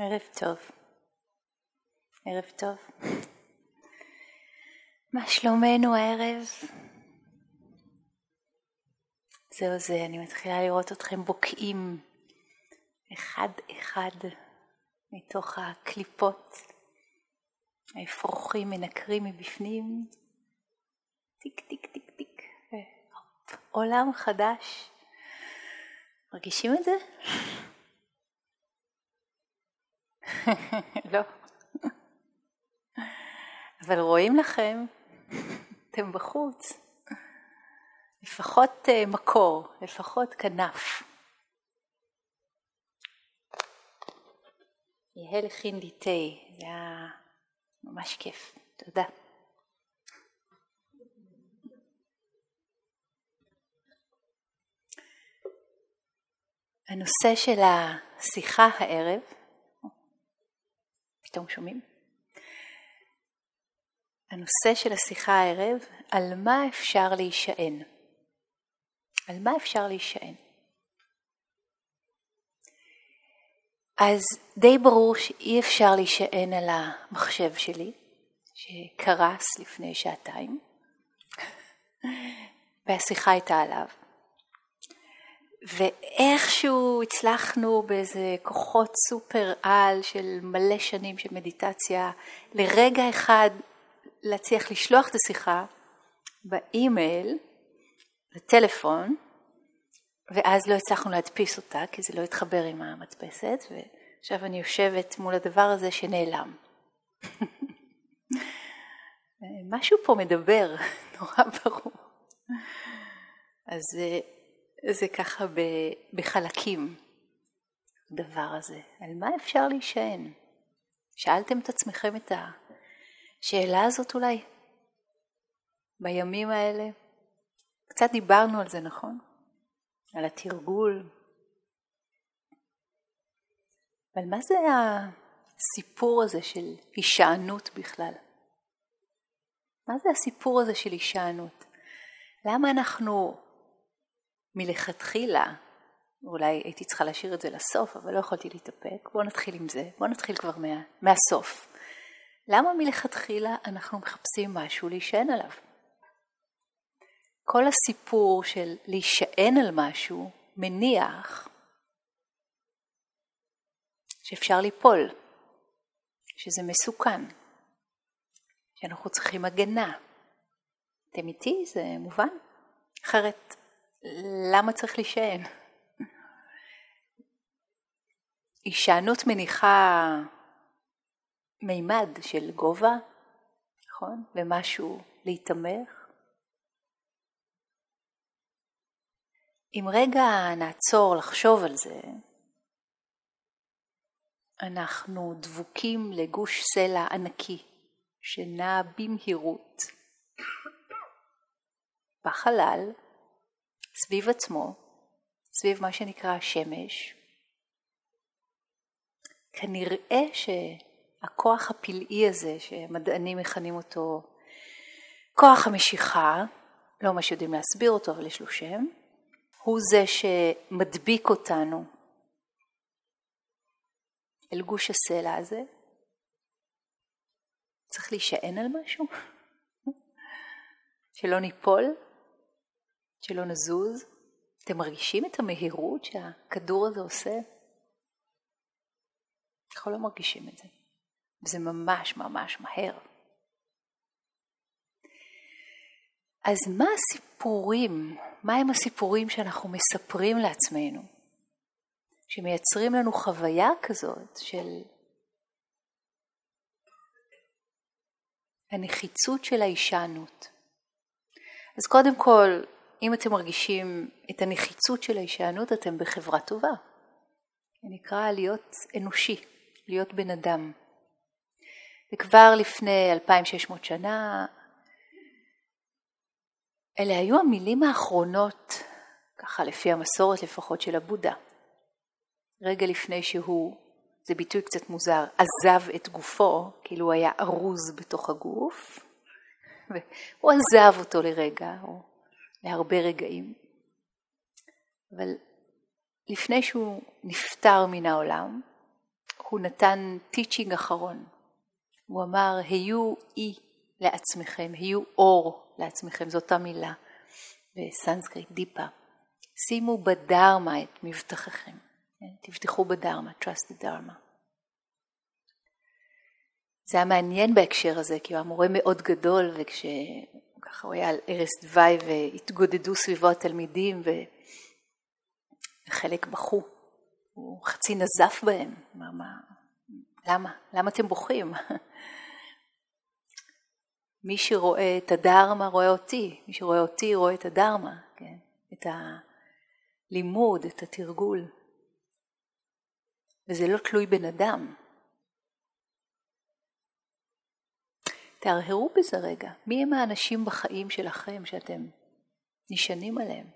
ערב טוב. ערב טוב. מה שלומנו הערב? זהו זה, אני מתחילה לראות אתכם בוקעים אחד אחד מתוך הקליפות, האפרוחים מנקרים מבפנים, טיק טיק טיק טיק, עולם חדש. מרגישים את זה? לא. אבל רואים לכם, אתם בחוץ. לפחות אה, מקור, לפחות כנף. יהא לכין לי תה, זה היה ממש כיף. תודה. הנושא של השיחה הערב פתאום שומעים? הנושא של השיחה הערב, על מה אפשר להישען. על מה אפשר להישען. אז די ברור שאי אפשר להישען על המחשב שלי, שקרס לפני שעתיים, והשיחה הייתה עליו. ואיכשהו הצלחנו באיזה כוחות סופר על של מלא שנים של מדיטציה, לרגע אחד להצליח לשלוח את השיחה באימייל, לטלפון, ואז לא הצלחנו להדפיס אותה, כי זה לא התחבר עם המדפסת, ועכשיו אני יושבת מול הדבר הזה שנעלם. משהו פה מדבר, נורא ברור. אז זה ככה בחלקים, הדבר הזה. על מה אפשר להישען? שאלתם את עצמכם את השאלה הזאת אולי? בימים האלה? קצת דיברנו על זה, נכון? על התרגול. אבל מה זה הסיפור הזה של הישענות בכלל? מה זה הסיפור הזה של הישענות? למה אנחנו מלכתחילה, אולי הייתי צריכה להשאיר את זה לסוף, אבל לא יכולתי להתאפק, בואו נתחיל עם זה, בואו נתחיל כבר מה, מהסוף. למה מלכתחילה אנחנו מחפשים משהו להישען עליו? כל הסיפור של להישען על משהו מניח שאפשר ליפול, שזה מסוכן, שאנחנו צריכים הגנה. אתם איתי? זה מובן? אחרת למה צריך להישען? הישענות מניחה מימד של גובה, נכון? ומשהו להתעמך. אם רגע נעצור לחשוב על זה, אנחנו דבוקים לגוש סלע ענקי שנע במהירות בחלל סביב עצמו, סביב מה שנקרא השמש, כנראה שהכוח הפלאי הזה, שמדענים מכנים אותו כוח המשיכה, לא מה שיודעים להסביר אותו, אבל יש לו שם, הוא זה שמדביק אותנו אל גוש הסלע הזה. צריך להישען על משהו? שלא ניפול? שלא נזוז? אתם מרגישים את המהירות שהכדור הזה עושה? אנחנו לא מרגישים את זה, וזה ממש ממש מהר. אז מה הסיפורים, מה הם הסיפורים שאנחנו מספרים לעצמנו, שמייצרים לנו חוויה כזאת של הנחיצות של ההישענות? אז קודם כל, אם אתם מרגישים את הנחיצות של ההישענות, אתם בחברה טובה. זה נקרא להיות אנושי, להיות בן אדם. וכבר לפני 2600 שנה, אלה היו המילים האחרונות, ככה לפי המסורת לפחות של הבודה. רגע לפני שהוא, זה ביטוי קצת מוזר, עזב את גופו, כאילו הוא היה ארוז בתוך הגוף, והוא עזב אותו לרגע, או להרבה רגעים. אבל לפני שהוא נפטר מן העולם, הוא נתן טיצ'ינג אחרון. הוא אמר, היו אי לעצמכם, היו אור לעצמכם, זאת המילה בסנסקריט, דיפה. שימו בדרמה את מבטחכם, כן? תבטחו בדרמה, trust the dharma. זה היה מעניין בהקשר הזה, כי הוא היה מורה מאוד גדול, וכשככה הוא היה על ערש דווי והתגודדו סביבו התלמידים וחלק בכו, הוא חצי נזף בהם, מה, מה, למה? למה אתם בוכים? מי שרואה את הדרמה רואה אותי, מי שרואה אותי רואה את הדרמה, כן? את הלימוד, את התרגול. וזה לא תלוי בן אדם. תהרהרו בזה רגע, מי הם האנשים בחיים שלכם שאתם נשענים עליהם?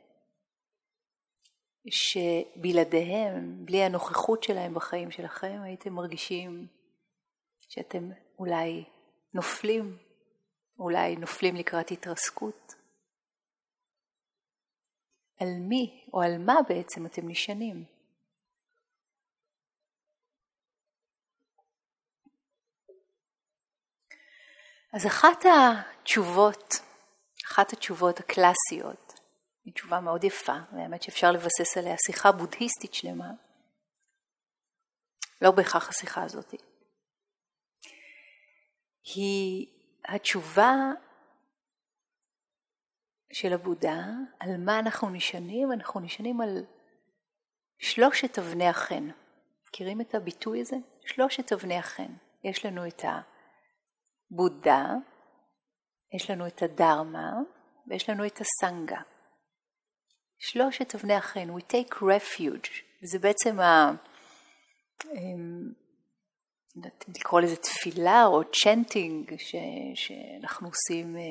שבלעדיהם, בלי הנוכחות שלהם בחיים שלכם, הייתם מרגישים שאתם אולי נופלים, אולי נופלים לקראת התרסקות. על מי או על מה בעצם אתם נשענים? אז אחת התשובות, אחת התשובות הקלאסיות, היא תשובה מאוד יפה, והאמת שאפשר לבסס עליה שיחה בודהיסטית שלמה, לא בהכרח השיחה הזאת, היא התשובה של הבודה, על מה אנחנו נשענים? אנחנו נשענים על שלושת אבני החן. מכירים את הביטוי הזה? שלושת אבני החן. יש לנו את הבודה, יש לנו את הדרמה ויש לנו את הסנגה. שלושת אבני החן, we take refuge, זה בעצם ה... אמ, לקרוא לזה תפילה או צ'נטינג ש, שאנחנו עושים אה,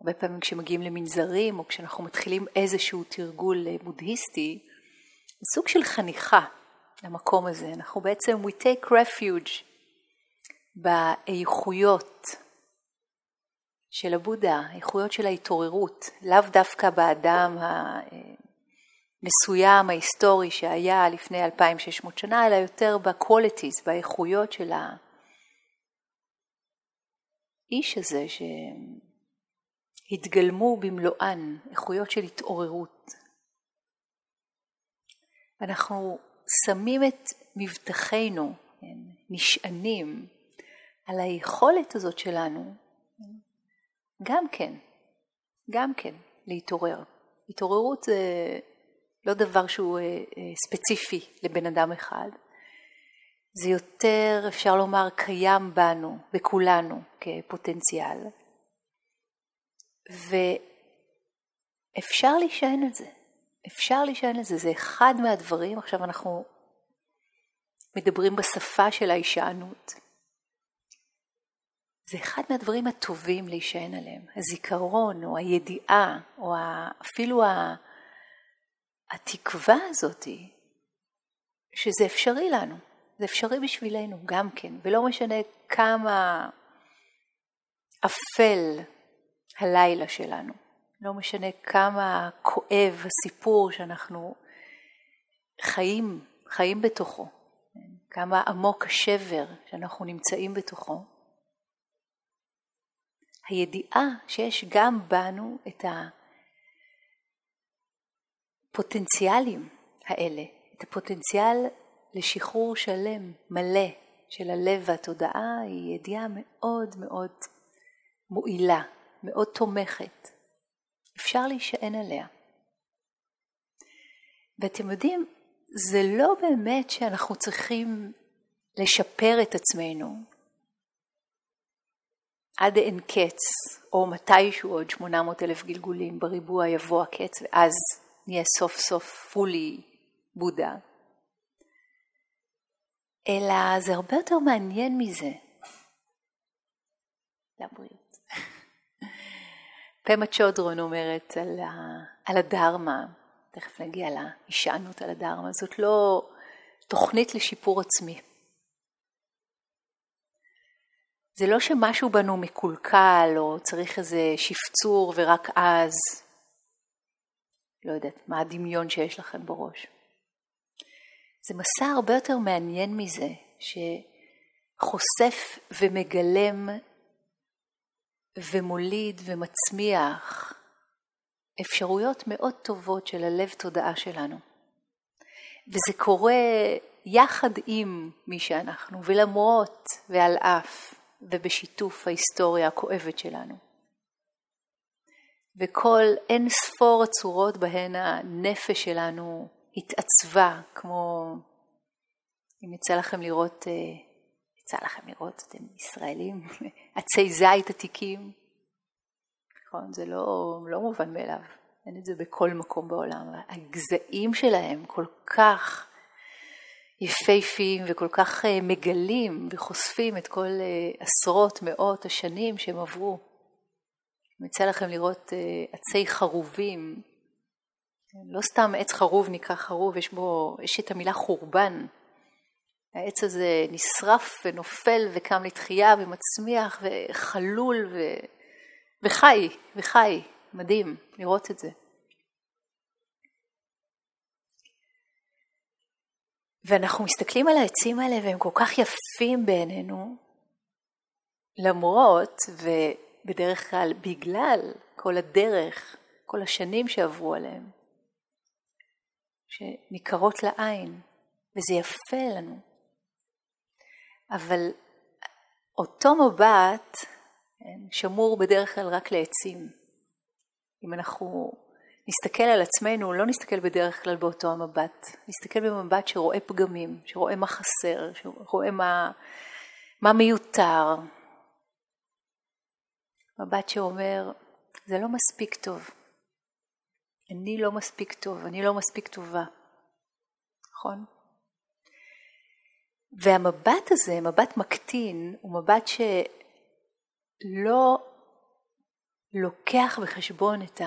הרבה פעמים כשמגיעים למנזרים או כשאנחנו מתחילים איזשהו תרגול בודהיסטי, זה סוג של חניכה למקום הזה. אנחנו בעצם, we take refuge באיכויות של הבודה, האיכויות של ההתעוררות, לאו דווקא באדם המסוים, ההיסטורי שהיה לפני 2600 שנה, אלא יותר ב-qualities, באיכויות של האיש הזה שהתגלמו במלואן, איכויות של התעוררות. אנחנו שמים את מבטחנו, כן, נשענים על היכולת הזאת שלנו גם כן, גם כן, להתעורר. התעוררות זה לא דבר שהוא אה, אה, ספציפי לבן אדם אחד, זה יותר, אפשר לומר, קיים בנו, בכולנו, כפוטנציאל. ואפשר להישען על זה, אפשר להישען על זה, זה אחד מהדברים, עכשיו אנחנו מדברים בשפה של ההישענות. זה אחד מהדברים הטובים להישען עליהם, הזיכרון או הידיעה או אפילו התקווה הזאתי שזה אפשרי לנו, זה אפשרי בשבילנו גם כן, ולא משנה כמה אפל הלילה שלנו, לא משנה כמה כואב הסיפור שאנחנו חיים, חיים בתוכו, כמה עמוק השבר שאנחנו נמצאים בתוכו. הידיעה שיש גם בנו את הפוטנציאלים האלה, את הפוטנציאל לשחרור שלם, מלא, של הלב והתודעה, היא ידיעה מאוד מאוד מועילה, מאוד תומכת. אפשר להישען עליה. ואתם יודעים, זה לא באמת שאנחנו צריכים לשפר את עצמנו, עד אין קץ, או מתישהו עוד 800 אלף גלגולים בריבוע יבוא הקץ, ואז נהיה סוף סוף פולי בודה. אלא זה הרבה יותר מעניין מזה. לבריאות. פמה צ'ודרון אומרת על, ה, על הדרמה, תכף נגיע להישענות על הדרמה, זאת לא תוכנית לשיפור עצמי. זה לא שמשהו בנו מקולקל או צריך איזה שפצור ורק אז, לא יודעת, מה הדמיון שיש לכם בראש. זה מסע הרבה יותר מעניין מזה, שחושף ומגלם ומוליד ומצמיח אפשרויות מאוד טובות של הלב תודעה שלנו. וזה קורה יחד עם מי שאנחנו, ולמרות ועל אף ובשיתוף ההיסטוריה הכואבת שלנו. וכל אין ספור הצורות בהן הנפש שלנו התעצבה, כמו אם יצא לכם לראות, אה, יצא לכם לראות, אתם ישראלים, עצי זית עתיקים, נכון? זה לא, לא מובן מאליו, אין את זה בכל מקום בעולם. הגזעים שלהם כל כך יפהפיים וכל כך אה, מגלים וחושפים את כל אה, עשרות, מאות השנים שהם עברו. יצא לכם לראות עצי חרובים, לא סתם עץ חרוב נקרא חרוב, יש בו, יש את המילה חורבן. העץ הזה נשרף ונופל וקם לתחייה ומצמיח וחלול ו... וחי, וחי, מדהים לראות את זה. ואנחנו מסתכלים על העצים האלה והם כל כך יפים בעינינו, למרות ובדרך כלל בגלל כל הדרך, כל השנים שעברו עליהם. שניכרות לעין, וזה יפה לנו. אבל אותו מבט כן, שמור בדרך כלל רק לעצים. אם אנחנו נסתכל על עצמנו, לא נסתכל בדרך כלל באותו המבט, נסתכל במבט שרואה פגמים, שרואה מה חסר, שרואה מה, מה מיותר. מבט שאומר, זה לא מספיק טוב. אני לא מספיק טוב, אני לא מספיק טובה. נכון? והמבט הזה, מבט מקטין, הוא מבט שלא לוקח בחשבון את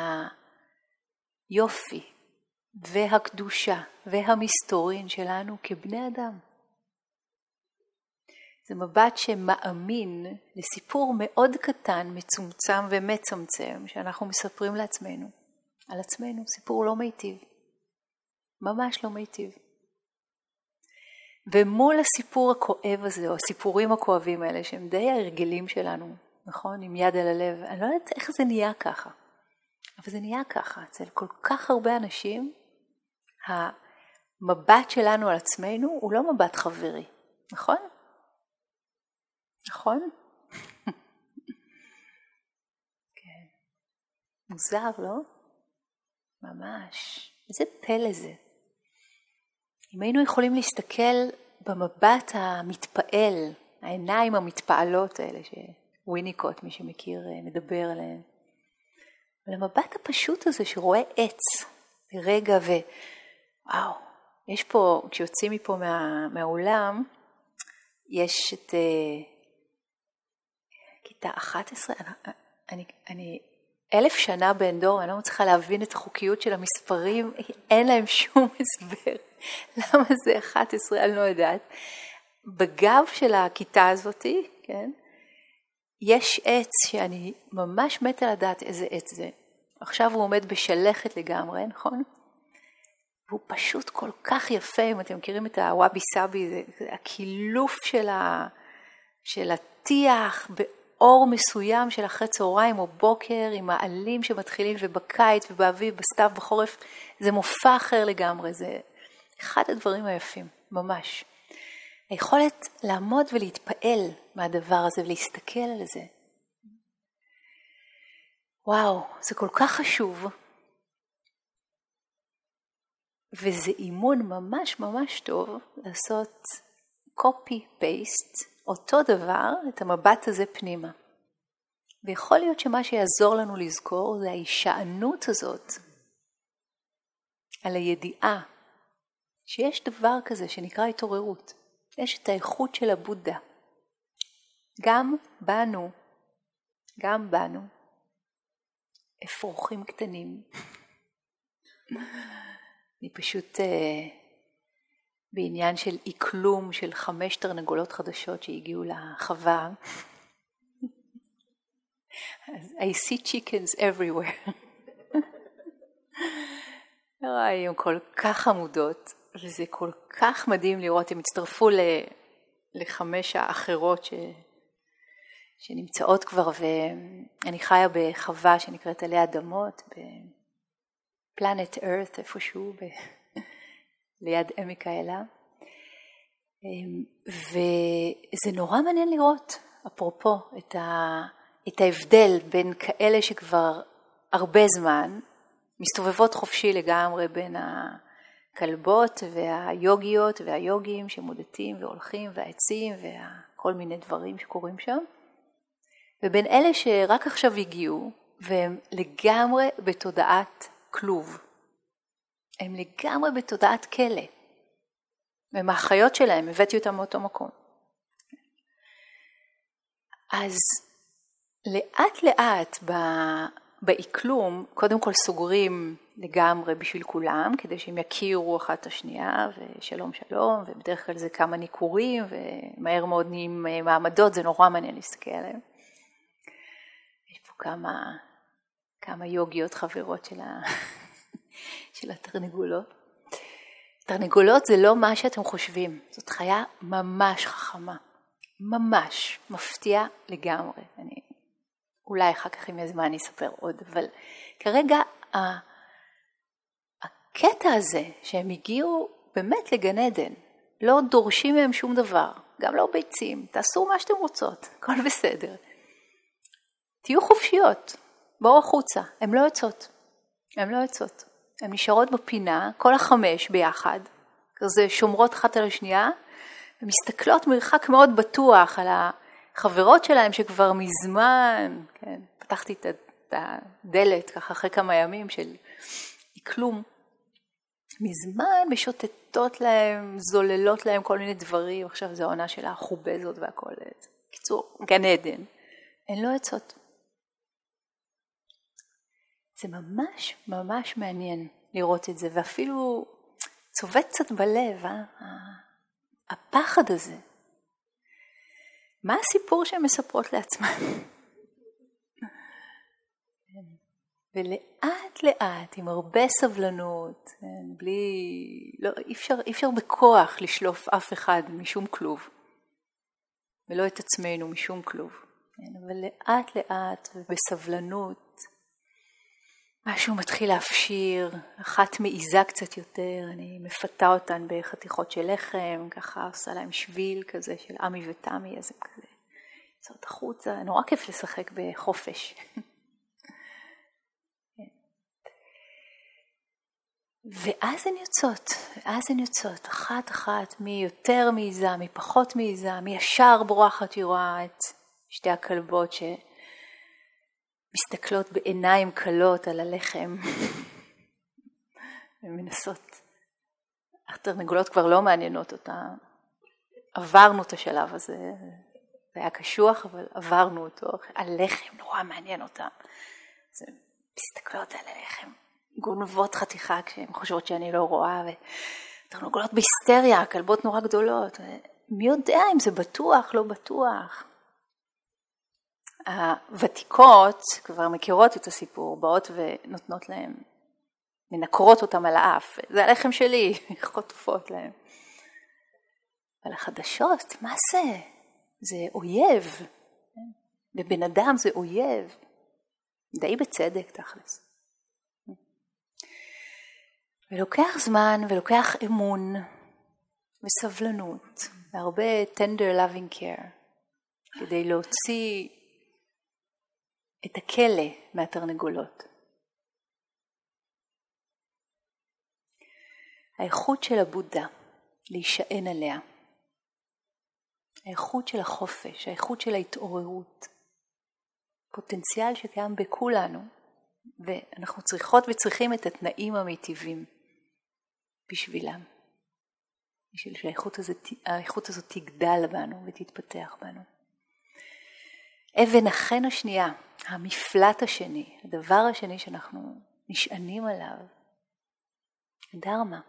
היופי והקדושה והמסתורין שלנו כבני אדם. זה מבט שמאמין לסיפור מאוד קטן, מצומצם ומצמצם, שאנחנו מספרים לעצמנו. על עצמנו, סיפור לא מיטיב, ממש לא מיטיב. ומול הסיפור הכואב הזה, או הסיפורים הכואבים האלה, שהם די ההרגלים שלנו, נכון? עם יד על הלב, אני לא יודעת איך זה נהיה ככה, אבל זה נהיה ככה. אצל כל כך הרבה אנשים, המבט שלנו על עצמנו הוא לא מבט חברי, נכון? נכון? כן. מוזר, לא? ממש. איזה פלא זה. אם היינו יכולים להסתכל במבט המתפעל, העיניים המתפעלות האלה שוויניקוט, מי שמכיר, אה, מדבר עליהן, על המבט הפשוט הזה שרואה עץ לרגע ווואו, יש פה, כשיוצאים מפה מה, מהאולם, יש את uh, כיתה 11, אני, אני, אני אלף שנה בן דור, אני לא מצליחה להבין את החוקיות של המספרים, אין להם שום הסבר. למה זה 11, אני לא יודעת. בגב של הכיתה הזאתי, כן, יש עץ שאני ממש מתה לדעת איזה עץ זה. עכשיו הוא עומד בשלכת לגמרי, נכון? והוא פשוט כל כך יפה, אם אתם מכירים את הוואבי סאבי, זה, זה הקילוף של, ה, של הטיח אור מסוים של אחרי צהריים או בוקר עם העלים שמתחילים ובקיץ ובאביב, בסתיו, בחורף, זה מופע אחר לגמרי, זה אחד הדברים היפים, ממש. היכולת לעמוד ולהתפעל מהדבר הזה ולהסתכל על זה. וואו, זה כל כך חשוב. וזה אימון ממש ממש טוב לעשות copy-paste אותו דבר, את המבט הזה פנימה. ויכול להיות שמה שיעזור לנו לזכור זה ההישענות הזאת על הידיעה שיש דבר כזה שנקרא התעוררות. יש את האיכות של הבודה. גם בנו, גם בנו, אפרוחים קטנים. אני פשוט uh, בעניין של איקלום של חמש תרנגולות חדשות שהגיעו לחווה. I see chickens everywhere. הן כל כך חמודות, וזה כל כך מדהים לראות, הם הצטרפו לחמש האחרות ש... שנמצאות כבר, ואני חיה בחווה שנקראת עלי אדמות, בפלנט ארת איפשהו, ב... ליד עמק האלה. וזה נורא מעניין לראות, אפרופו, את, ה... את ההבדל בין כאלה שכבר הרבה זמן מסתובבות חופשי לגמרי בין הכלבות והיוגיות והיוגים שמודדים והולכים והעצים וכל מיני דברים שקורים שם, ובין אלה שרק עכשיו הגיעו והם לגמרי בתודעת כלוב. הם לגמרי בתודעת כלא. ומהחיות שלהם הבאתי אותם מאותו מקום. אז לאט לאט באקלום, קודם כל סוגרים לגמרי בשביל כולם, כדי שהם יכירו אחת את השנייה, ושלום שלום, ובדרך כלל זה כמה ניכורים, ומהר מאוד נהיים מעמדות, זה נורא מעניין להסתכל עליהם. כמה, כמה יוגיות חברות של, ה... של התרנגולות. תרנגולות זה לא מה שאתם חושבים, זאת חיה ממש חכמה, ממש, מפתיע לגמרי. אני אולי אחר כך אם יהיה זמן אני אספר עוד, אבל כרגע הקטע הזה שהם הגיעו באמת לגן עדן, לא דורשים מהם שום דבר, גם לא ביצים, תעשו מה שאתם רוצות, הכל בסדר. תהיו חופשיות, בואו החוצה, הן לא יוצאות, הן לא יוצאות. הן נשארות בפינה, כל החמש ביחד, כזה שומרות אחת על השנייה, ומסתכלות מרחק מאוד בטוח על החברות שלהם שכבר מזמן, כן, פתחתי את הדלת ככה אחרי כמה ימים של כלום, מזמן משוטטות להם, זוללות להם כל מיני דברים, עכשיו זו העונה של החובזות והכל, קיצור, גן עדן, הן לא יוצאות. זה ממש ממש מעניין לראות את זה, ואפילו צובט קצת בלב, אה? הפחד הזה. מה הסיפור שהן מספרות לעצמן? ולאט לאט, עם הרבה סבלנות, כן, בלי, לא, אי אפשר, אי אפשר בכוח לשלוף אף אחד משום כלוב, ולא את עצמנו משום כלוב, כן, אבל לאט לאט ובסבלנות, משהו מתחיל להפשיר, אחת מעיזה קצת יותר, אני מפתה אותן בחתיכות של לחם, ככה עושה להם שביל כזה של עמי ותמי, אז הם כזה יוצאות החוצה, נורא כיף לשחק בחופש. ואז הן יוצאות, ואז הן יוצאות, אחת אחת, מי יותר מעיזה, מי פחות מעיזה, מי ישר בורחת, היא רואה את שתי הכלבות שמסתכלות בעיניים כלות על הלחם ומנסות, התרנגולות כבר לא מעניינות אותה, עברנו את השלב הזה, זה היה קשוח אבל עברנו אותו, הלחם נורא מעניין אותם, אז הן מסתכלות על הלחם גונבות חתיכה כשהן חושבות שאני לא רואה, ותרנגולות בהיסטריה, כלבות נורא גדולות. מי יודע אם זה בטוח, לא בטוח. הוותיקות כבר מכירות את הסיפור, באות ונותנות להם, מנקרות אותם על האף, זה הלחם שלי, חוטפות להם. אבל החדשות, מה זה? זה אויב. בבן אדם זה אויב. די בצדק תכלס. ולוקח זמן ולוקח אמון וסבלנות והרבה tender loving care כדי להוציא את הכלא מהתרנגולות. האיכות של הבודה, להישען עליה, האיכות של החופש, האיכות של ההתעוררות, פוטנציאל שקיים בכולנו, ואנחנו צריכות וצריכים את התנאים המיטיבים. בשבילם, בשביל שהאיכות הזאת, הזאת תגדל בנו ותתפתח בנו. אבן החן השנייה, המפלט השני, הדבר השני שאנחנו נשענים עליו, דרמה,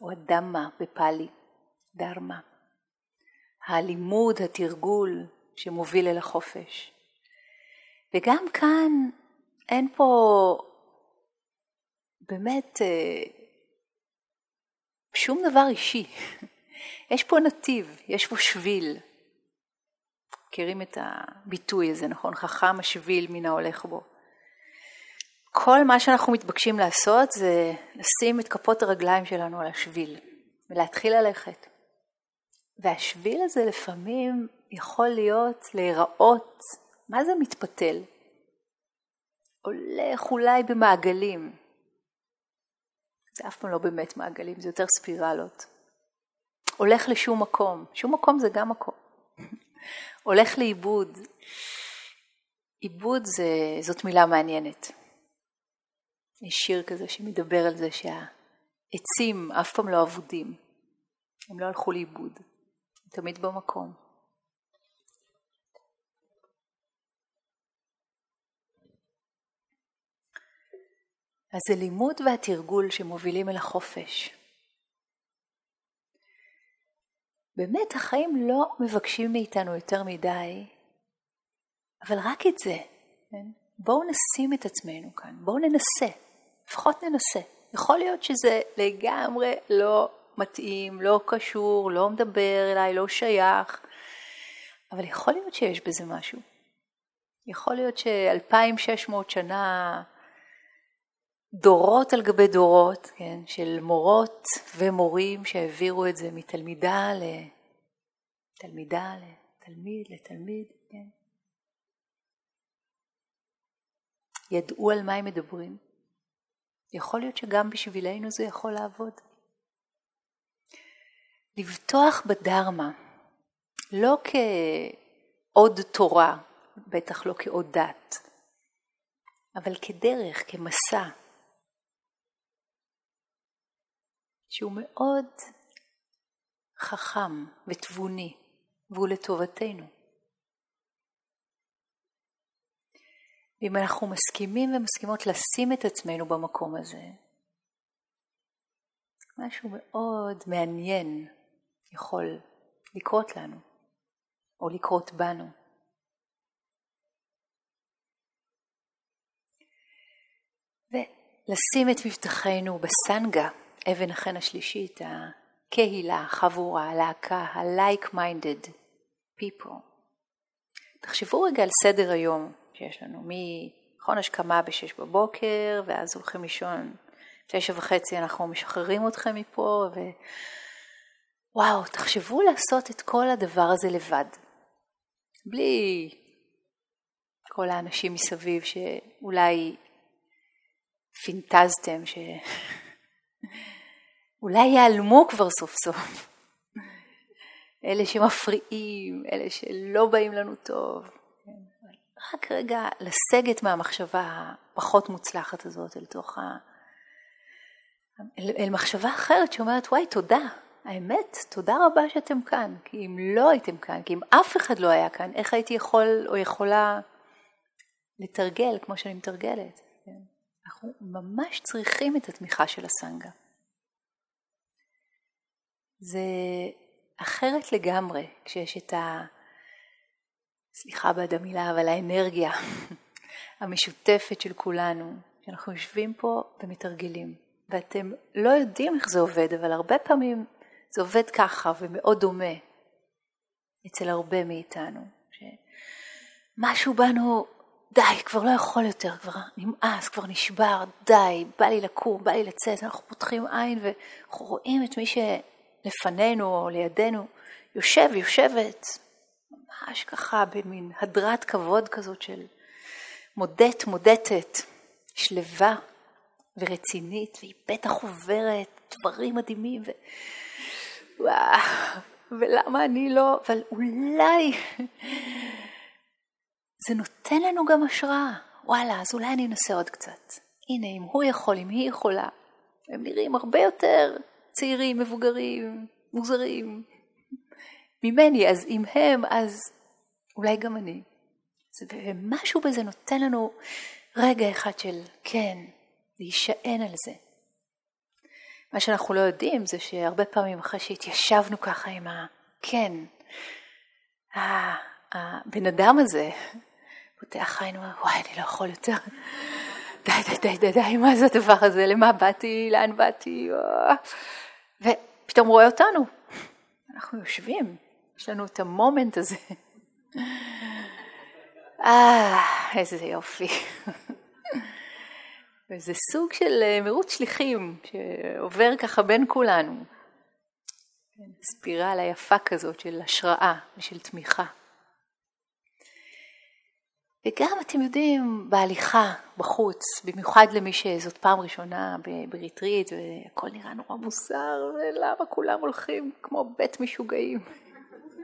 או הדמה בפאלי, דרמה. הלימוד, התרגול שמוביל אל החופש. וגם כאן אין פה באמת אה, שום דבר אישי. יש פה נתיב, יש פה שביל. מכירים את הביטוי הזה, נכון? חכם השביל מן ההולך בו. כל מה שאנחנו מתבקשים לעשות זה לשים את כפות הרגליים שלנו על השביל ולהתחיל ללכת. והשביל הזה לפעמים יכול להיות, להיראות, מה זה מתפתל? הולך אולי במעגלים. זה אף פעם לא באמת מעגלים, זה יותר ספירלות. הולך לשום מקום, שום מקום זה גם מקום. הולך לאיבוד. עיבוד זה, זאת מילה מעניינת. יש שיר כזה שמדבר על זה שהעצים אף פעם לא אבודים, הם לא הלכו לאיבוד, הם תמיד במקום. אז זה לימוד והתרגול שמובילים אל החופש. באמת החיים לא מבקשים מאיתנו יותר מדי, אבל רק את זה, כן? בואו נשים את עצמנו כאן, בואו ננסה, לפחות ננסה. יכול להיות שזה לגמרי לא מתאים, לא קשור, לא מדבר אליי, לא שייך, אבל יכול להיות שיש בזה משהו. יכול להיות ש-2600 שנה דורות על גבי דורות, כן, של מורות ומורים שהעבירו את זה מתלמידה לתלמידה, לתלמיד, לתלמיד, כן. ידעו על מה הם מדברים. יכול להיות שגם בשבילנו זה יכול לעבוד. לבטוח בדרמה, לא כעוד תורה, בטח לא כעוד דת, אבל כדרך, כמסע. שהוא מאוד חכם ותבוני, והוא לטובתנו. ואם אנחנו מסכימים ומסכימות לשים את עצמנו במקום הזה, משהו מאוד מעניין יכול לקרות לנו, או לקרות בנו. ולשים את מבטחנו בסנגה, אבן החן השלישית, הקהילה, החבורה, הלהקה, ה-like-minded people. תחשבו רגע על סדר היום שיש לנו, נכון השכמה בשש בבוקר, ואז הולכים לישון תשע וחצי, אנחנו משחררים אתכם מפה, ווואו, תחשבו לעשות את כל הדבר הזה לבד. בלי כל האנשים מסביב שאולי פינטזתם, ש... אולי ייעלמו כבר סוף סוף. אלה שמפריעים, אלה שלא באים לנו טוב. רק רגע לסגת מהמחשבה הפחות מוצלחת הזאת אל תוך ה... אל, אל מחשבה אחרת שאומרת, וואי, תודה. האמת, תודה רבה שאתם כאן. כי אם לא הייתם כאן, כי אם אף אחד לא היה כאן, איך הייתי יכול או יכולה לתרגל כמו שאני מתרגלת? כן? אנחנו ממש צריכים את התמיכה של הסנגה. זה אחרת לגמרי כשיש את ה... סליחה בעד המילה, אבל האנרגיה המשותפת של כולנו, שאנחנו יושבים פה ומתרגלים. ואתם לא יודעים איך זה עובד, אבל הרבה פעמים זה עובד ככה ומאוד דומה אצל הרבה מאיתנו. שמשהו בנו, די, כבר לא יכול יותר, כבר נמאס, כבר נשבר, די, בא לי לקום, בא לי לצאת, אנחנו פותחים עין ואנחנו רואים את מי ש... לפנינו או לידינו, יושב, יושבת, ממש ככה במין הדרת כבוד כזאת של מודט, מודטת, שלווה ורצינית, והיא בטח עוברת דברים מדהימים, ו... וואו, ולמה אני לא, אבל אולי זה נותן לנו גם השראה. וואלה, אז אולי אני אנסה עוד קצת. הנה, אם הוא יכול, אם היא יכולה, הם נראים הרבה יותר צעירים, מבוגרים, מוזרים ממני, אז אם הם, אז אולי גם אני. ומשהו בזה נותן לנו רגע אחד של כן, להישען על זה. מה שאנחנו לא יודעים זה שהרבה פעמים אחרי שהתיישבנו ככה עם הכן, הבן אדם הזה פותח עין ואומר, וואי, אני לא יכול יותר. די, די, די, די, די, מה זה הדבר הזה? למה באתי? לאן באתי? ופתאום רואה אותנו. אנחנו יושבים, יש לנו את המומנט הזה. אה, איזה יופי. וזה סוג של אה, מירוץ שליחים שעובר ככה בין כולנו. ספירלה יפה כזאת של השראה ושל תמיכה. וגם, אתם יודעים, בהליכה בחוץ, במיוחד למי שזאת פעם ראשונה בריטריט, והכל נראה נורא מוזר, ולמה כולם הולכים כמו בית משוגעים.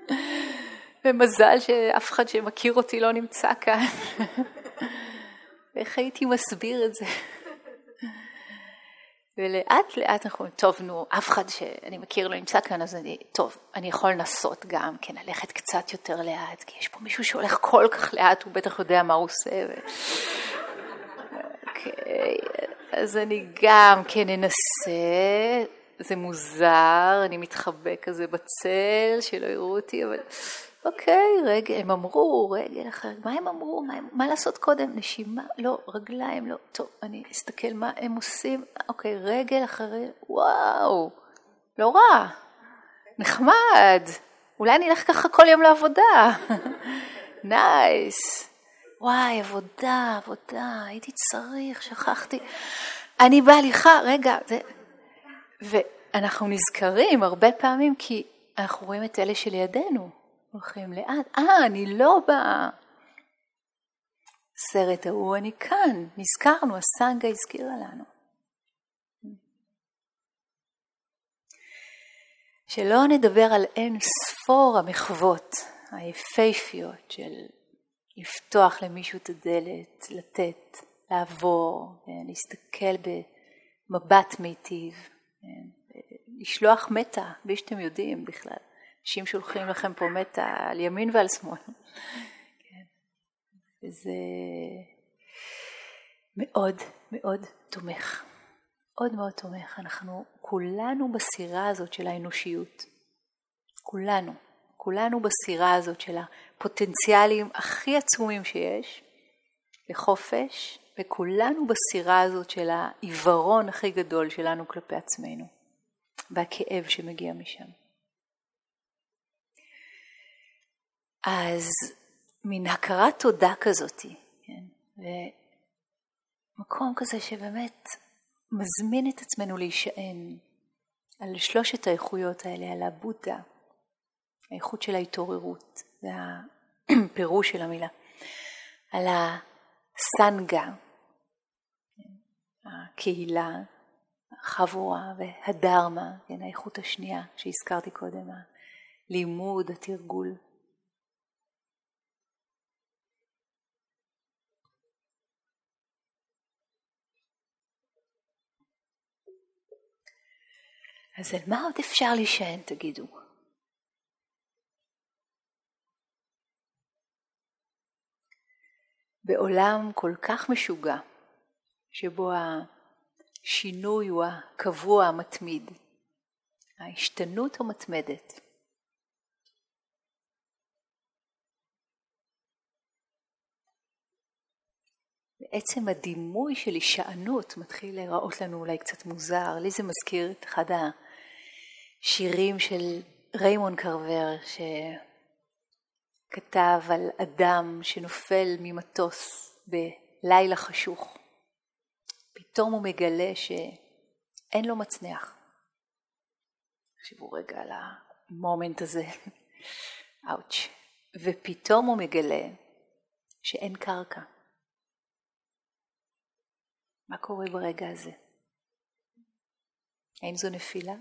ומזל שאף אחד שמכיר אותי לא נמצא כאן. ואיך הייתי מסביר את זה? ולאט לאט אנחנו טוב נו, אף אחד שאני מכיר לא נמצא כאן, אז אני, טוב, אני יכול לנסות גם, כן, ללכת קצת יותר לאט, כי יש פה מישהו שהולך כל כך לאט, הוא בטח יודע מה הוא עושה. ו... אוקיי, אז אני גם כן אנסה, זה מוזר, אני מתחבא כזה בצל, שלא יראו אותי, אבל אוקיי, רגל, הם אמרו, רגל אחר, מה הם אמרו, מה, מה לעשות קודם, נשימה, לא, רגליים, לא, טוב, אני אסתכל מה הם עושים, אוקיי, רגל אחרי, וואו, לא רע, נחמד, אולי אני אלך ככה כל יום לעבודה, נייס, וואי, עבודה, עבודה, הייתי צריך, שכחתי, אני בהליכה, רגע, זה... ואנחנו נזכרים הרבה פעמים כי אנחנו רואים את אלה שלידינו. הולכים לאט, אה, אני לא בסרט ההוא, אני כאן, נזכרנו, הסנגה הזכירה לנו. שלא נדבר על אין ספור המחוות היפהפיות של לפתוח למישהו את הדלת, לתת, לעבור, להסתכל במבט מיטיב, לשלוח מטה, בלי שאתם יודעים בכלל. אנשים שולחים לכם פה מטה על ימין ועל שמאל. כן. וזה מאוד מאוד תומך. מאוד מאוד תומך. אנחנו כולנו בסירה הזאת של האנושיות. כולנו. כולנו בסירה הזאת של הפוטנציאלים הכי עצומים שיש לחופש, וכולנו בסירה הזאת של העיוורון הכי גדול שלנו כלפי עצמנו, והכאב שמגיע משם. אז מין הכרת תודה כזאתי, כן? ומקום כזה שבאמת מזמין את עצמנו להישען על שלושת האיכויות האלה, על הבודה, האיכות של ההתעוררות, זה הפירוש של המילה, על הסנגה, כן? הקהילה, החבורה והדרמה, כן, האיכות השנייה שהזכרתי קודם, הלימוד, התרגול. אז על מה עוד אפשר להישען, תגידו? בעולם כל כך משוגע, שבו השינוי הוא הקבוע, המתמיד, ההשתנות המתמדת. בעצם הדימוי של הישענות מתחיל להיראות לנו אולי קצת מוזר, לי זה מזכיר את אחד השירים של ריימון קרבר שכתב על אדם שנופל ממטוס בלילה חשוך. פתאום הוא מגלה שאין לו מצנח. תחשבו רגע על המומנט הזה, אאוץ'. ופתאום הוא מגלה שאין קרקע. מה קורה ברגע הזה? האם זו נפילה?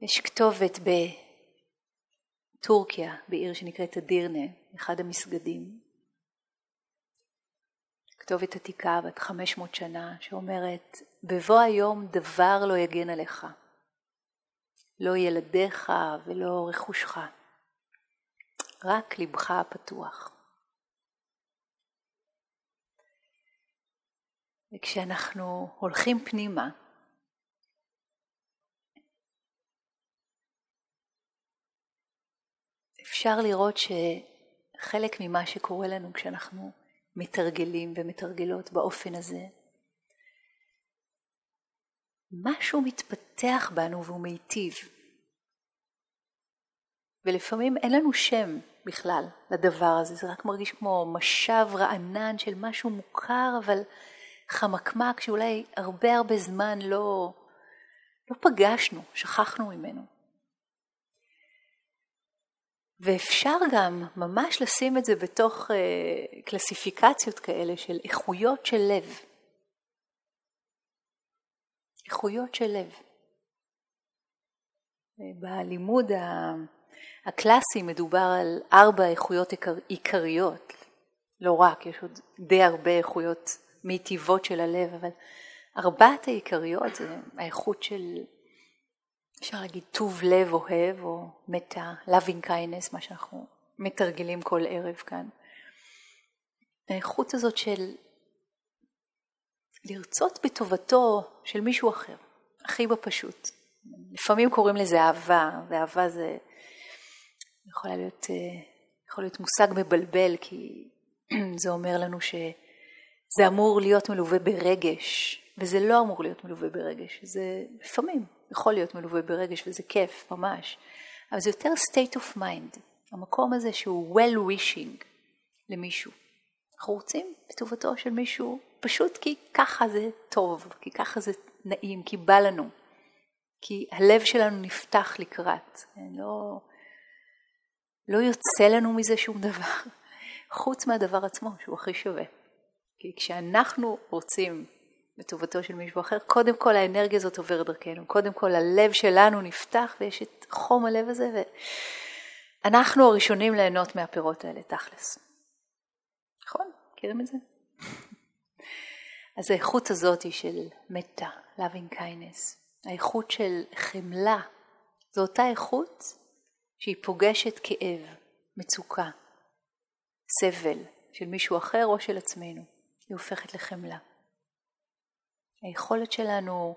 יש כתובת בטורקיה, בעיר שנקראת אדירנה, אחד המסגדים. כתובת עתיקה בת 500 שנה, שאומרת, בבוא היום דבר לא יגן עליך. לא ילדיך ולא רכושך, רק לבך הפתוח. וכשאנחנו הולכים פנימה, אפשר לראות שחלק ממה שקורה לנו כשאנחנו מתרגלים ומתרגלות באופן הזה, משהו מתפתח בנו והוא מיטיב. ולפעמים אין לנו שם בכלל לדבר הזה, זה רק מרגיש כמו משב רענן של משהו מוכר, אבל חמקמק שאולי הרבה הרבה זמן לא, לא פגשנו, שכחנו ממנו. ואפשר גם ממש לשים את זה בתוך uh, קלסיפיקציות כאלה של איכויות של לב. איכויות של לב. בלימוד הקלאסי מדובר על ארבע איכויות עיקריות, לא רק, יש עוד די הרבה איכויות מיטיבות של הלב, אבל ארבעת העיקריות זה האיכות של, אפשר להגיד, טוב לב אוהב, או מטה, loving kindness, מה שאנחנו מתרגלים כל ערב כאן. האיכות הזאת של לרצות בטובתו של מישהו אחר, הכי בפשוט. לפעמים קוראים לזה אהבה, ואהבה זה יכול להיות, אה, יכול להיות מושג מבלבל, כי זה אומר לנו שזה אמור להיות מלווה ברגש, וזה לא אמור להיות מלווה ברגש, זה לפעמים יכול להיות מלווה ברגש וזה כיף ממש, אבל זה יותר state of mind, המקום הזה שהוא well wishing למישהו. אנחנו רוצים בטובתו של מישהו פשוט כי ככה זה טוב, כי ככה זה נעים, כי בא לנו, כי הלב שלנו נפתח לקראת, כן, לא, לא יוצא לנו מזה שום דבר, חוץ מהדבר עצמו שהוא הכי שווה. כי כשאנחנו רוצים בטובתו של מישהו אחר, קודם כל האנרגיה הזאת עוברת דרכנו, קודם כל הלב שלנו נפתח ויש את חום הלב הזה ואנחנו הראשונים ליהנות מהפירות האלה, תכלס. נכון? מכירים את זה? אז האיכות הזאת היא של מטה, loving kindness, האיכות של חמלה, זו אותה איכות שהיא פוגשת כאב, מצוקה, סבל של מישהו אחר או של עצמנו, היא הופכת לחמלה. היכולת שלנו,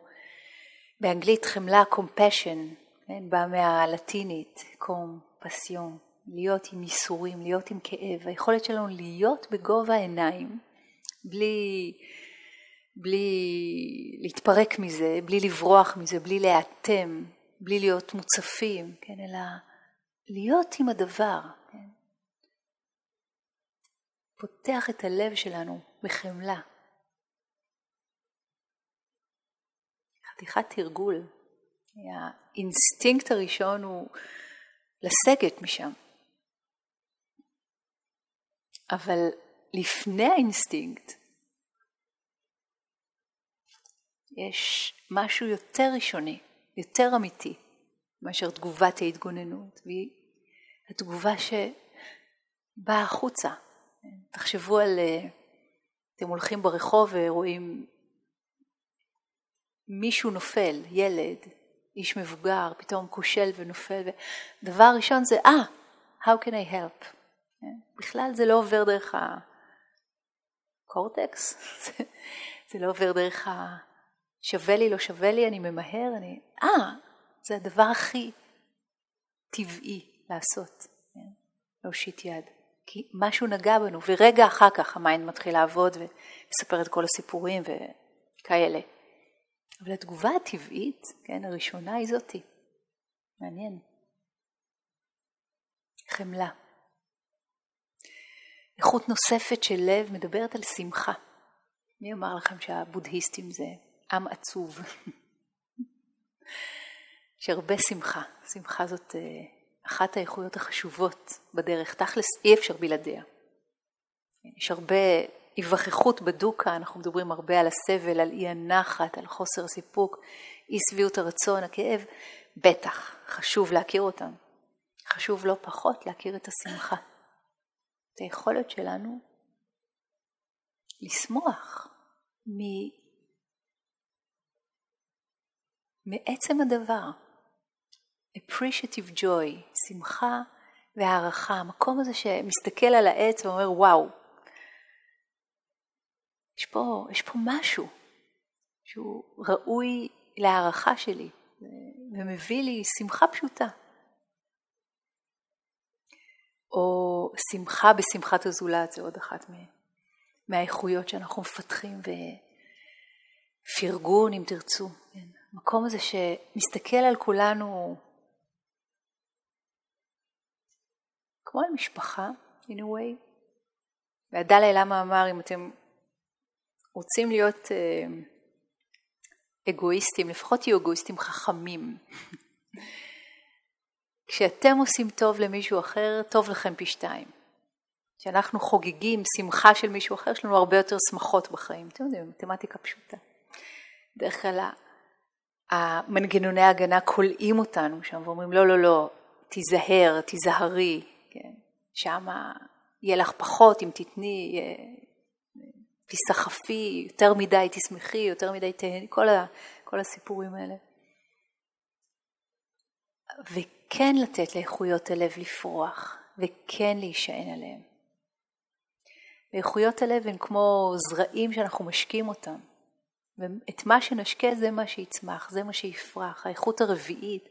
באנגלית חמלה compassion, כן, באה מהלטינית, פסיון, להיות עם ייסורים, להיות עם כאב, היכולת שלנו להיות בגובה העיניים, בלי, בלי להתפרק מזה, בלי לברוח מזה, בלי להיאטם, בלי להיות מוצפים, כן, אלא להיות עם הדבר, כן? פותח את הלב שלנו בחמלה. חתיכת תרגול. האינסטינקט הראשון הוא לסגת משם. אבל לפני האינסטינקט יש משהו יותר ראשוני, יותר אמיתי, מאשר תגובת ההתגוננות, והיא התגובה שבאה החוצה. תחשבו על, אתם הולכים ברחוב ורואים מישהו נופל, ילד, איש מבוגר, פתאום כושל ונופל, ודבר ראשון זה, אה, ah, how can I help? כן? בכלל זה לא עובר דרך הקורטקס, זה, לא עובר דרך ה... שווה לי, לא שווה לי, אני ממהר, אני... אה, זה הדבר הכי טבעי לעשות, כן? להושיט יד. כי משהו נגע בנו, ורגע אחר כך ה mind מתחיל לעבוד ולספר את כל הסיפורים וכאלה. אבל התגובה הטבעית, כן, הראשונה היא זאתי. מעניין. חמלה. איכות נוספת של לב מדברת על שמחה. מי אמר לכם שהבודהיסטים זה עם עצוב? יש הרבה שמחה. שמחה זאת אה, אחת האיכויות החשובות בדרך. תכלס אי אפשר בלעדיה. יש הרבה היווכחות בדוקה, אנחנו מדברים הרבה על הסבל, על אי הנחת, על חוסר הסיפוק, אי שביעות הרצון, הכאב, בטח, חשוב להכיר אותם. חשוב לא פחות להכיר את השמחה. את היכולת שלנו לשמוח מ... מעצם הדבר. appreciative joy, שמחה והערכה, המקום הזה שמסתכל על העץ ואומר וואו, יש פה, יש פה משהו שהוא ראוי להערכה שלי ומביא לי שמחה פשוטה. או שמחה בשמחת הזולת, זה עוד אחת. מהאיכויות שאנחנו מפתחים ופרגון אם תרצו. כן. המקום הזה שמסתכל על כולנו כמו על משפחה, in a way. והדלי למה אמר, אם אתם רוצים להיות אה, אגואיסטים, לפחות תהיו אגואיסטים חכמים. כשאתם עושים טוב למישהו אחר, טוב לכם פי שתיים. כשאנחנו חוגגים שמחה של מישהו אחר, יש לנו הרבה יותר שמחות בחיים. אתם יודעים, מתמטיקה פשוטה. בדרך כלל המנגנוני ההגנה כולאים אותנו שם ואומרים, לא, לא, לא, תיזהר, תיזהרי, כן? שם יהיה לך פחות אם תתני, תסחפי, יותר מדי תשמחי, יותר מדי תהני, כל, ה, כל הסיפורים האלה. וכן לתת לאיכויות הלב לפרוח, וכן להישען עליהם. ואיכויות הלב הן כמו זרעים שאנחנו משקים אותם. ואת מה שנשקה זה מה שיצמח, זה מה שיפרח. האיכות הרביעית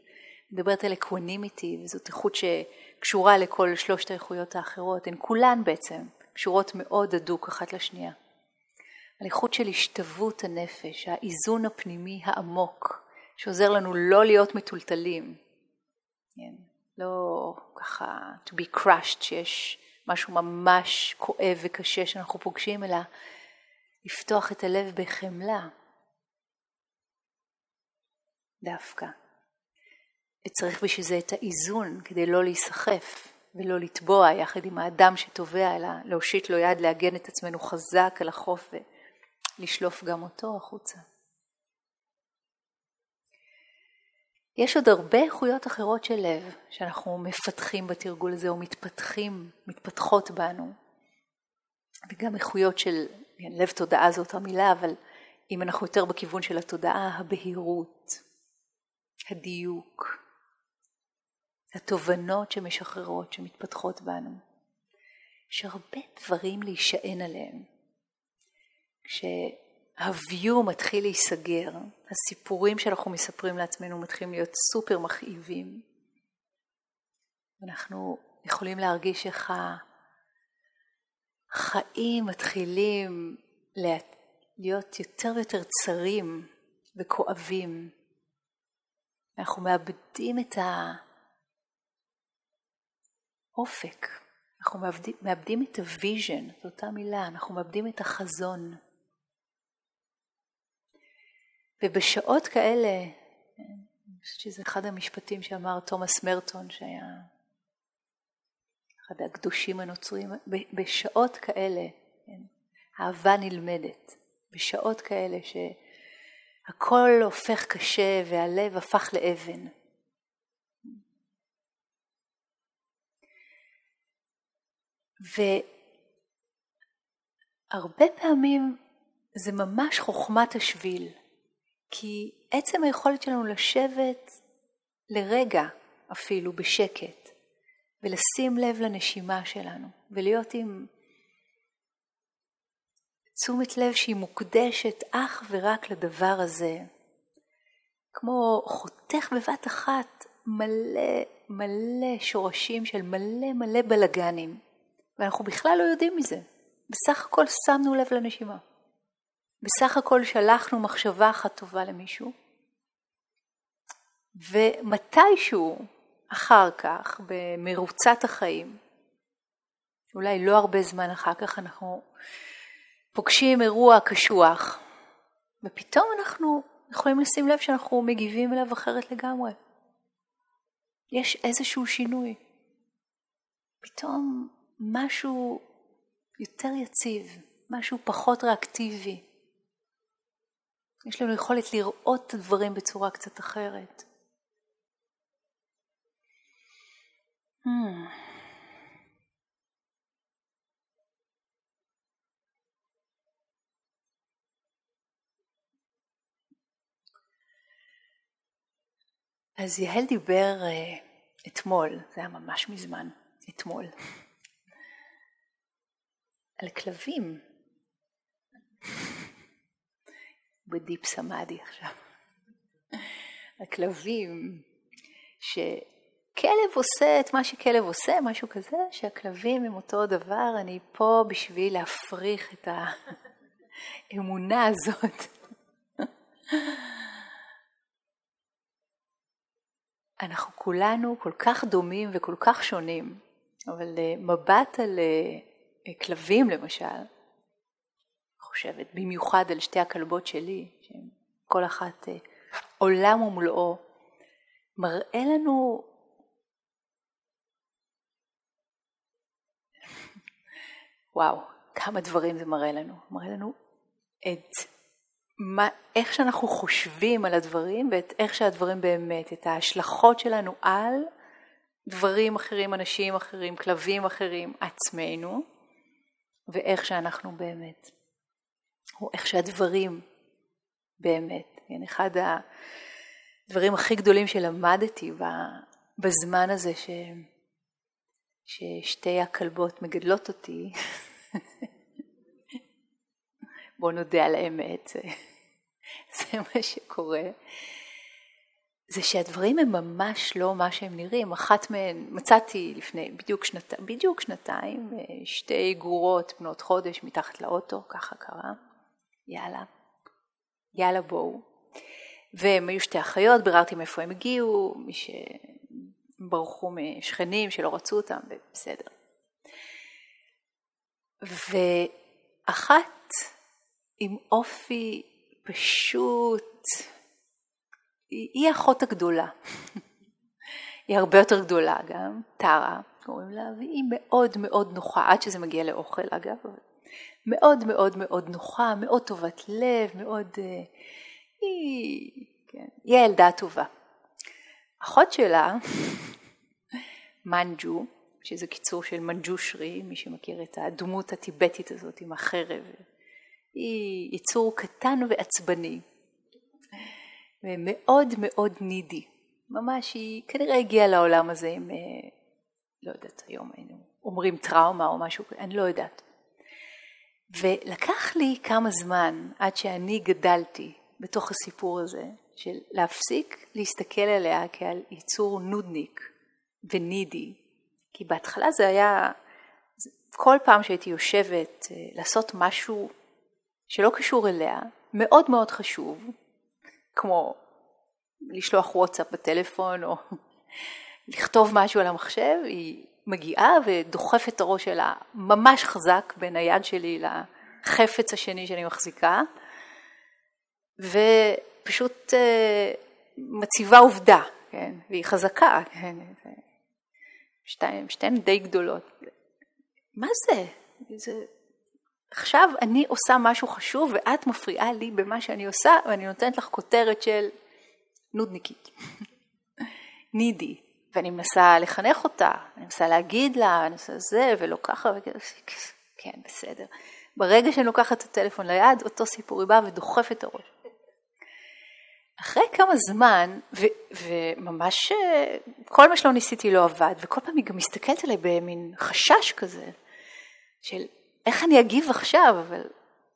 מדברת על equanimity, וזאת איכות שקשורה לכל שלושת האיכויות האחרות. הן כולן בעצם קשורות מאוד הדוק אחת לשנייה. על איכות של השתוות הנפש, האיזון הפנימי העמוק, שעוזר לנו לא להיות מטולטלים. כן, לא ככה to be crushed, שיש משהו ממש כואב וקשה שאנחנו פוגשים, אלא לפתוח את הלב בחמלה. דווקא. וצריך בשביל זה את האיזון כדי לא להיסחף ולא לטבוע יחד עם האדם שטובע, אלא להושיט לו יד, לעגן את עצמנו חזק על החוף ולשלוף גם אותו החוצה. יש עוד הרבה איכויות אחרות של לב שאנחנו מפתחים בתרגול הזה או מתפתחים, מתפתחות בנו. וגם איכויות של, לב תודעה זאת המילה, אבל אם אנחנו יותר בכיוון של התודעה, הבהירות, הדיוק, התובנות שמשחררות, שמתפתחות בנו. יש הרבה דברים להישען עליהם. כשהוויו מתחיל להיסגר, הסיפורים שאנחנו מספרים לעצמנו מתחילים להיות סופר מכאיבים. אנחנו יכולים להרגיש איך החיים מתחילים להיות יותר ויותר צרים וכואבים. אנחנו מאבדים את האופק, אנחנו מאבדים, מאבדים את ה vision, זו אותה מילה, אנחנו מאבדים את החזון. ובשעות כאלה, אני חושבת שזה אחד המשפטים שאמר תומאס מרטין, שהיה אחד הקדושים הנוצרים, בשעות כאלה, כן, אהבה נלמדת, בשעות כאלה ש... הכל הופך קשה והלב הפך לאבן. והרבה פעמים זה ממש חוכמת השביל, כי עצם היכולת שלנו לשבת לרגע אפילו בשקט ולשים לב לנשימה שלנו ולהיות עם תשומת לב שהיא מוקדשת אך ורק לדבר הזה. כמו חותך בבת אחת מלא מלא שורשים של מלא מלא בלגנים, ואנחנו בכלל לא יודעים מזה. בסך הכל שמנו לב לנשימה. בסך הכל שלחנו מחשבה אחת טובה למישהו, ומתישהו אחר כך, במרוצת החיים, אולי לא הרבה זמן אחר כך, אנחנו פוגשים אירוע קשוח, ופתאום אנחנו יכולים לשים לב שאנחנו מגיבים אליו אחרת לגמרי. יש איזשהו שינוי. פתאום משהו יותר יציב, משהו פחות ריאקטיבי. יש לנו יכולת לראות את הדברים בצורה קצת אחרת. Hmm. אז יהל דיבר uh, אתמול, זה היה ממש מזמן, אתמול, על כלבים. בדיפ סמאדי עכשיו. הכלבים, כלב עושה את מה שכלב עושה, משהו כזה, שהכלבים הם אותו דבר, אני פה בשביל להפריך את האמונה הזאת. אנחנו כולנו כל כך דומים וכל כך שונים, אבל אה, מבט על אה, כלבים למשל, חושבת, במיוחד על שתי הכלבות שלי, שהן כל אחת אה, עולם ומלואו, מראה לנו וואו, כמה דברים זה מראה לנו. מראה לנו את מה, איך שאנחנו חושבים על הדברים ואת איך שהדברים באמת, את ההשלכות שלנו על דברים אחרים, אנשים אחרים, כלבים אחרים, עצמנו, ואיך שאנחנו באמת, או איך שהדברים באמת. כן, אחד הדברים הכי גדולים שלמדתי בזמן הזה ש... ששתי הכלבות מגדלות אותי, בואו נודה על האמת, זה, זה מה שקורה, זה שהדברים הם ממש לא מה שהם נראים. אחת מהן, מצאתי לפני בדיוק, שנת, בדיוק שנתיים, שתי גרורות בנות חודש מתחת לאוטו, ככה קרה, יאללה, יאללה בואו. והם היו שתי אחיות, ביררתי מאיפה הם הגיעו, מי ש... ברחו משכנים שלא רצו אותם, בסדר. ואחת עם אופי פשוט, היא אחות הגדולה. היא הרבה יותר גדולה גם, טרה קוראים לה, והיא מאוד מאוד נוחה, עד שזה מגיע לאוכל אגב, מאוד מאוד מאוד נוחה, מאוד טובת לב, מאוד... אה, היא, כן, היא הילדה הטובה. אחות שלה מנג'ו, שזה קיצור של מנג'ושרי, מי שמכיר את הדמות הטיבטית הזאת עם החרב. היא יצור קטן ועצבני, ומאוד מאוד נידי. ממש היא כנראה הגיעה לעולם הזה עם, אה, לא יודעת, היום היינו אומרים טראומה או משהו, אני לא יודעת. ולקח לי כמה זמן עד שאני גדלתי בתוך הסיפור הזה, של להפסיק להסתכל עליה כעל יצור נודניק, ונידי. כי בהתחלה זה היה, כל פעם שהייתי יושבת אה, לעשות משהו שלא קשור אליה, מאוד מאוד חשוב, כמו לשלוח וואטסאפ בטלפון או לכתוב משהו על המחשב, היא מגיעה ודוחפת את הראש שלה ממש חזק בין היד שלי לחפץ השני שאני מחזיקה, ופשוט אה, מציבה עובדה, כן, והיא חזקה, כן, שתיים, שתיהן די גדולות. מה זה? זה? עכשיו אני עושה משהו חשוב ואת מפריעה לי במה שאני עושה ואני נותנת לך כותרת של נודניקית, נידי, ואני מנסה לחנך אותה, אני מנסה להגיד לה, אני מנסה זה ולא ככה, וכזה, כן בסדר. ברגע שאני לוקחת את הטלפון ליד, אותו סיפור היא באה ודוחפת את הראש. אחרי כמה זמן, ו, וממש כל מה שלא ניסיתי לא עבד, וכל פעם היא גם מסתכלת עליי במין חשש כזה, של איך אני אגיב עכשיו, אבל,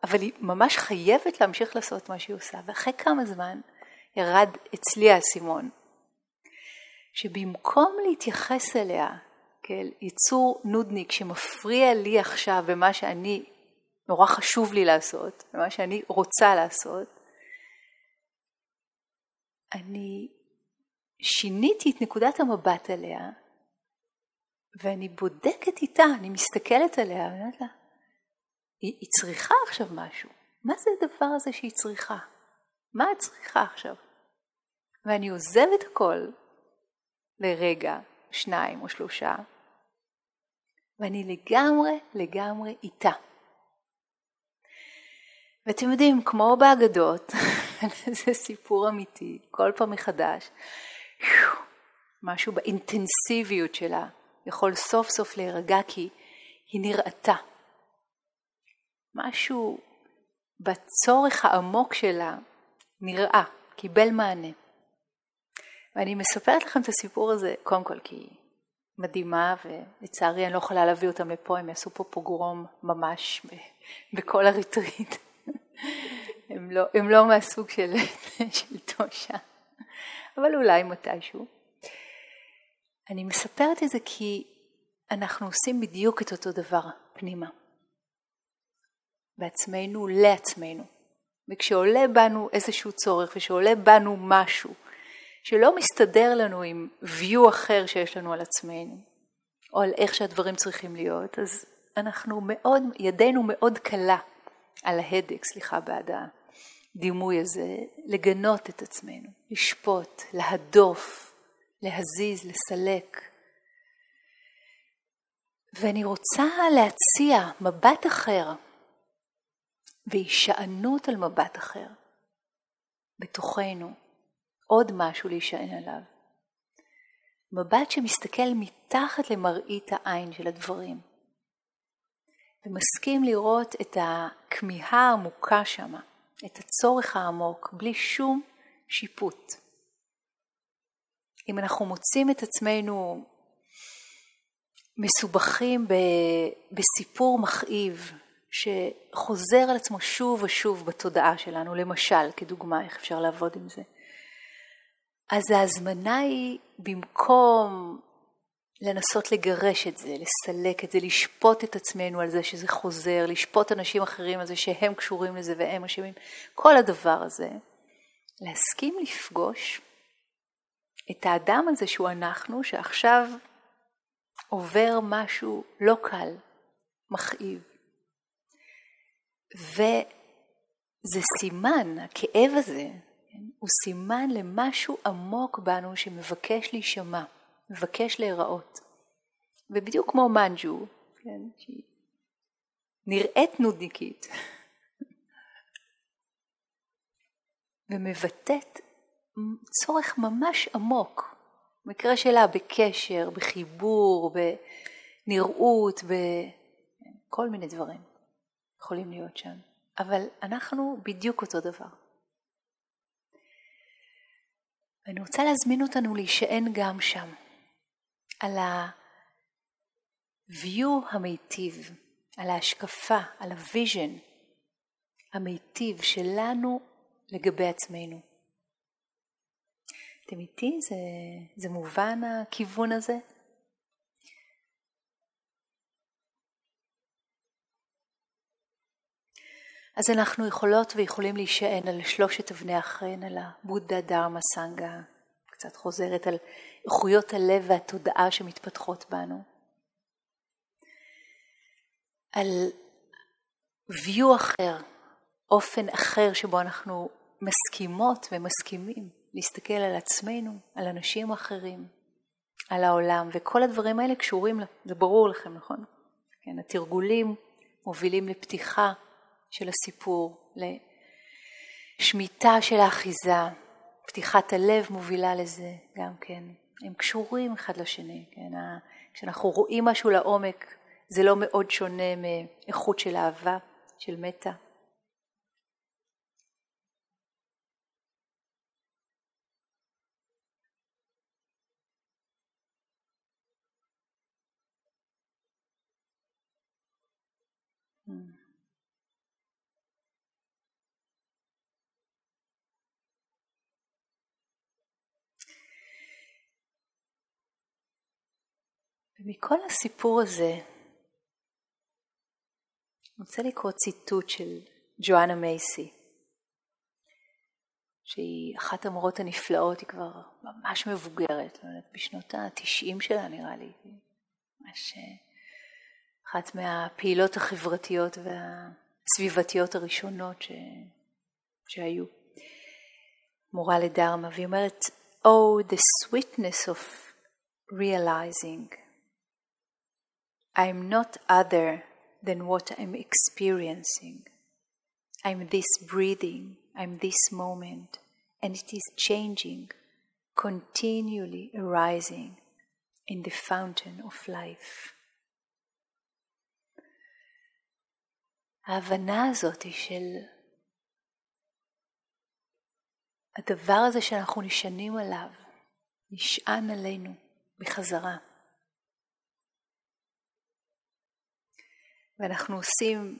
אבל היא ממש חייבת להמשיך לעשות מה שהיא עושה. ואחרי כמה זמן ירד אצלי האסימון, שבמקום להתייחס אליה כאל יצור נודניק שמפריע לי עכשיו במה שאני, נורא חשוב לי לעשות, במה שאני רוצה לעשות, אני שיניתי את נקודת המבט עליה, ואני בודקת איתה, אני מסתכלת עליה, ואני אומרת לה, היא, היא צריכה עכשיו משהו. מה זה הדבר הזה שהיא צריכה? מה את צריכה עכשיו? ואני עוזבת הכל לרגע, שניים או שלושה, ואני לגמרי לגמרי איתה. ואתם יודעים, כמו באגדות, זה סיפור אמיתי, כל פעם מחדש, משהו באינטנסיביות שלה יכול סוף סוף להירגע כי היא נראתה. משהו בצורך העמוק שלה נראה, קיבל מענה. ואני מספרת לכם את הסיפור הזה, קודם כל כי היא מדהימה, ולצערי אני לא יכולה להביא אותם לפה, הם יעשו פה פוגרום ממש בכל הריטריט. הם לא, הם לא מהסוג של, של תושה, אבל אולי מתישהו. אני מספרת את זה כי אנחנו עושים בדיוק את אותו דבר פנימה. בעצמנו לעצמנו. וכשעולה בנו איזשהו צורך ושעולה בנו משהו שלא מסתדר לנו עם view אחר שיש לנו על עצמנו, או על איך שהדברים צריכים להיות, אז אנחנו מאוד, ידנו מאוד קלה על ההדק, סליחה בעד הדימוי הזה, לגנות את עצמנו, לשפוט, להדוף, להזיז, לסלק. ואני רוצה להציע מבט אחר והישענות על מבט אחר בתוכנו, עוד משהו להישען עליו. מבט שמסתכל מתחת למראית העין של הדברים, ומסכים לראות את הכמיהה העמוקה שמה, את הצורך העמוק, בלי שום שיפוט. אם אנחנו מוצאים את עצמנו מסובכים בסיפור מכאיב שחוזר על עצמו שוב ושוב בתודעה שלנו, למשל, כדוגמה, איך אפשר לעבוד עם זה. אז ההזמנה היא במקום לנסות לגרש את זה, לסלק את זה, לשפוט את עצמנו על זה שזה חוזר, לשפוט אנשים אחרים על זה שהם קשורים לזה והם אשמים, כל הדבר הזה, להסכים לפגוש את האדם הזה שהוא אנחנו, שעכשיו עובר משהו לא קל, מכאיב. וזה סימן, הכאב הזה, הוא סימן למשהו עמוק בנו שמבקש להישמע, מבקש להיראות. ובדיוק כמו מנג'ו, כן, שהיא נראית נודניקית, ומבטאת צורך ממש עמוק, במקרה שלה בקשר, בחיבור, בנראות, בכל מיני דברים יכולים להיות שם. אבל אנחנו בדיוק אותו דבר. ואני רוצה להזמין אותנו להישען גם שם, על ה-view המיטיב, על ההשקפה, על ה vision המיטיב שלנו לגבי עצמנו. אתם איתי? זה, זה מובן הכיוון הזה? אז אנחנו יכולות ויכולים להישען על שלושת אבני החן, על הבודה, דרמה, סנגה, קצת חוזרת על איכויות הלב והתודעה שמתפתחות בנו, על view אחר, אופן אחר שבו אנחנו מסכימות ומסכימים להסתכל על עצמנו, על אנשים אחרים, על העולם, וכל הדברים האלה קשורים, זה ברור לכם, נכון? כן, התרגולים מובילים לפתיחה של הסיפור, לשמיטה של האחיזה, פתיחת הלב מובילה לזה גם כן. הם קשורים אחד לשני, כן? כשאנחנו רואים משהו לעומק, זה לא מאוד שונה מאיכות של אהבה, של מתה. ומכל הסיפור הזה, אני רוצה לקרוא ציטוט של ג'ואנה מייסי, שהיא אחת המורות הנפלאות, היא כבר ממש מבוגרת, לא בשנות התשעים שלה נראה לי, ממש אה, אחת מהפעילות החברתיות והסביבתיות הראשונות ש... שהיו. מורה לדרמה, והיא אומרת, Oh, the sweetness of realizing I'm not other than what I'm experiencing. I'm this breathing, I'm this moment, and it is changing, continually arising in the fountain of life. ההבנה הזאת היא של הדבר הזה שאנחנו נשענים עליו, נשען עלינו בחזרה. ואנחנו עושים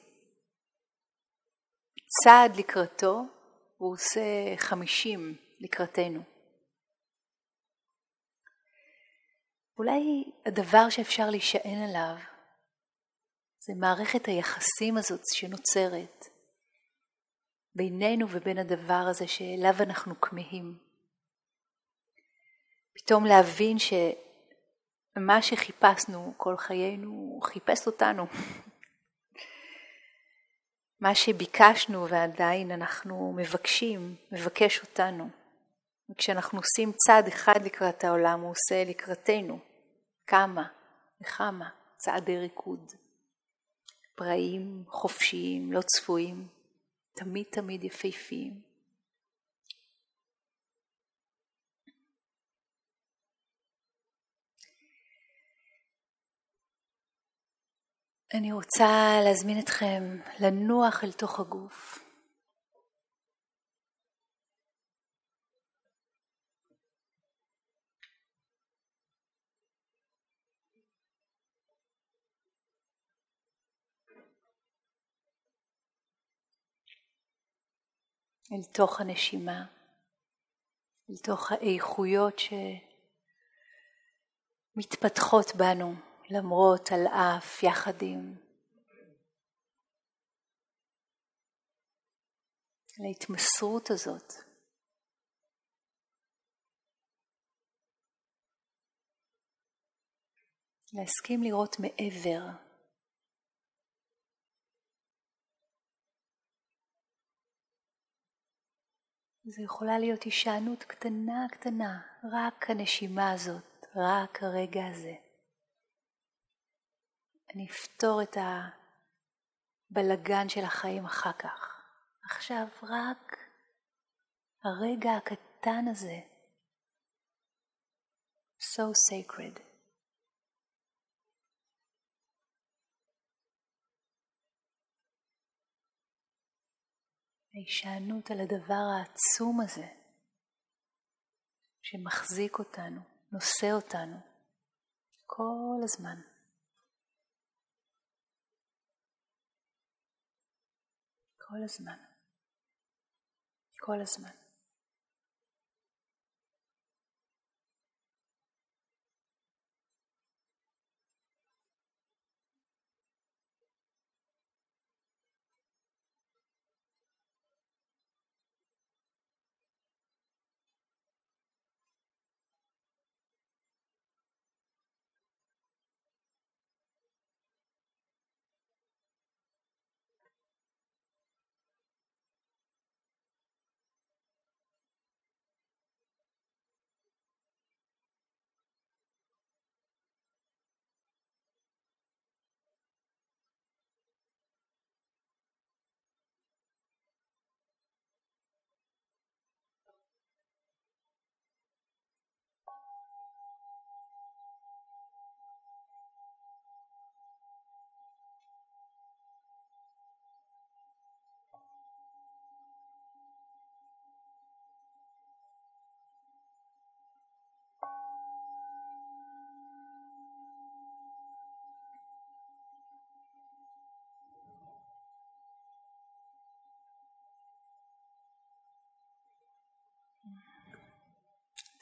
צעד לקראתו, הוא עושה חמישים לקראתנו. אולי הדבר שאפשר להישען עליו זה מערכת היחסים הזאת שנוצרת בינינו ובין הדבר הזה שאליו אנחנו כמהים. פתאום להבין שמה שחיפשנו כל חיינו חיפש אותנו. מה שביקשנו ועדיין אנחנו מבקשים, מבקש אותנו. וכשאנחנו עושים צעד אחד לקראת העולם, הוא עושה לקראתנו. כמה וכמה צעדי ריקוד. פראיים, חופשיים, לא צפויים, תמיד תמיד יפהפיים. אני רוצה להזמין אתכם לנוח אל תוך הגוף. אל תוך הנשימה, אל תוך האיכויות שמתפתחות בנו למרות, על אף, יחד עם. להתמסרות הזאת. להסכים לראות מעבר זו יכולה להיות הישענות קטנה קטנה, רק הנשימה הזאת, רק הרגע הזה. אני אפתור את הבלגן של החיים אחר כך. עכשיו רק הרגע הקטן הזה, so sacred. ההישענות על הדבר העצום הזה שמחזיק אותנו, נושא אותנו כל הזמן. כל הזמן. כל הזמן.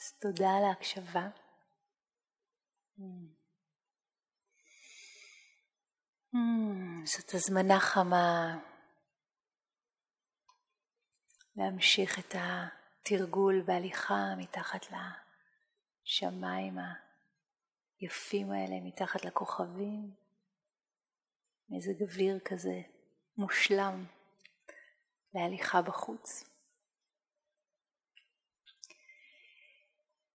אז תודה על ההקשבה. זאת הזמנה חמה להמשיך את התרגול בהליכה מתחת לשמיים היפים האלה, מתחת לכוכבים, מזג אוויר כזה מושלם להליכה בחוץ.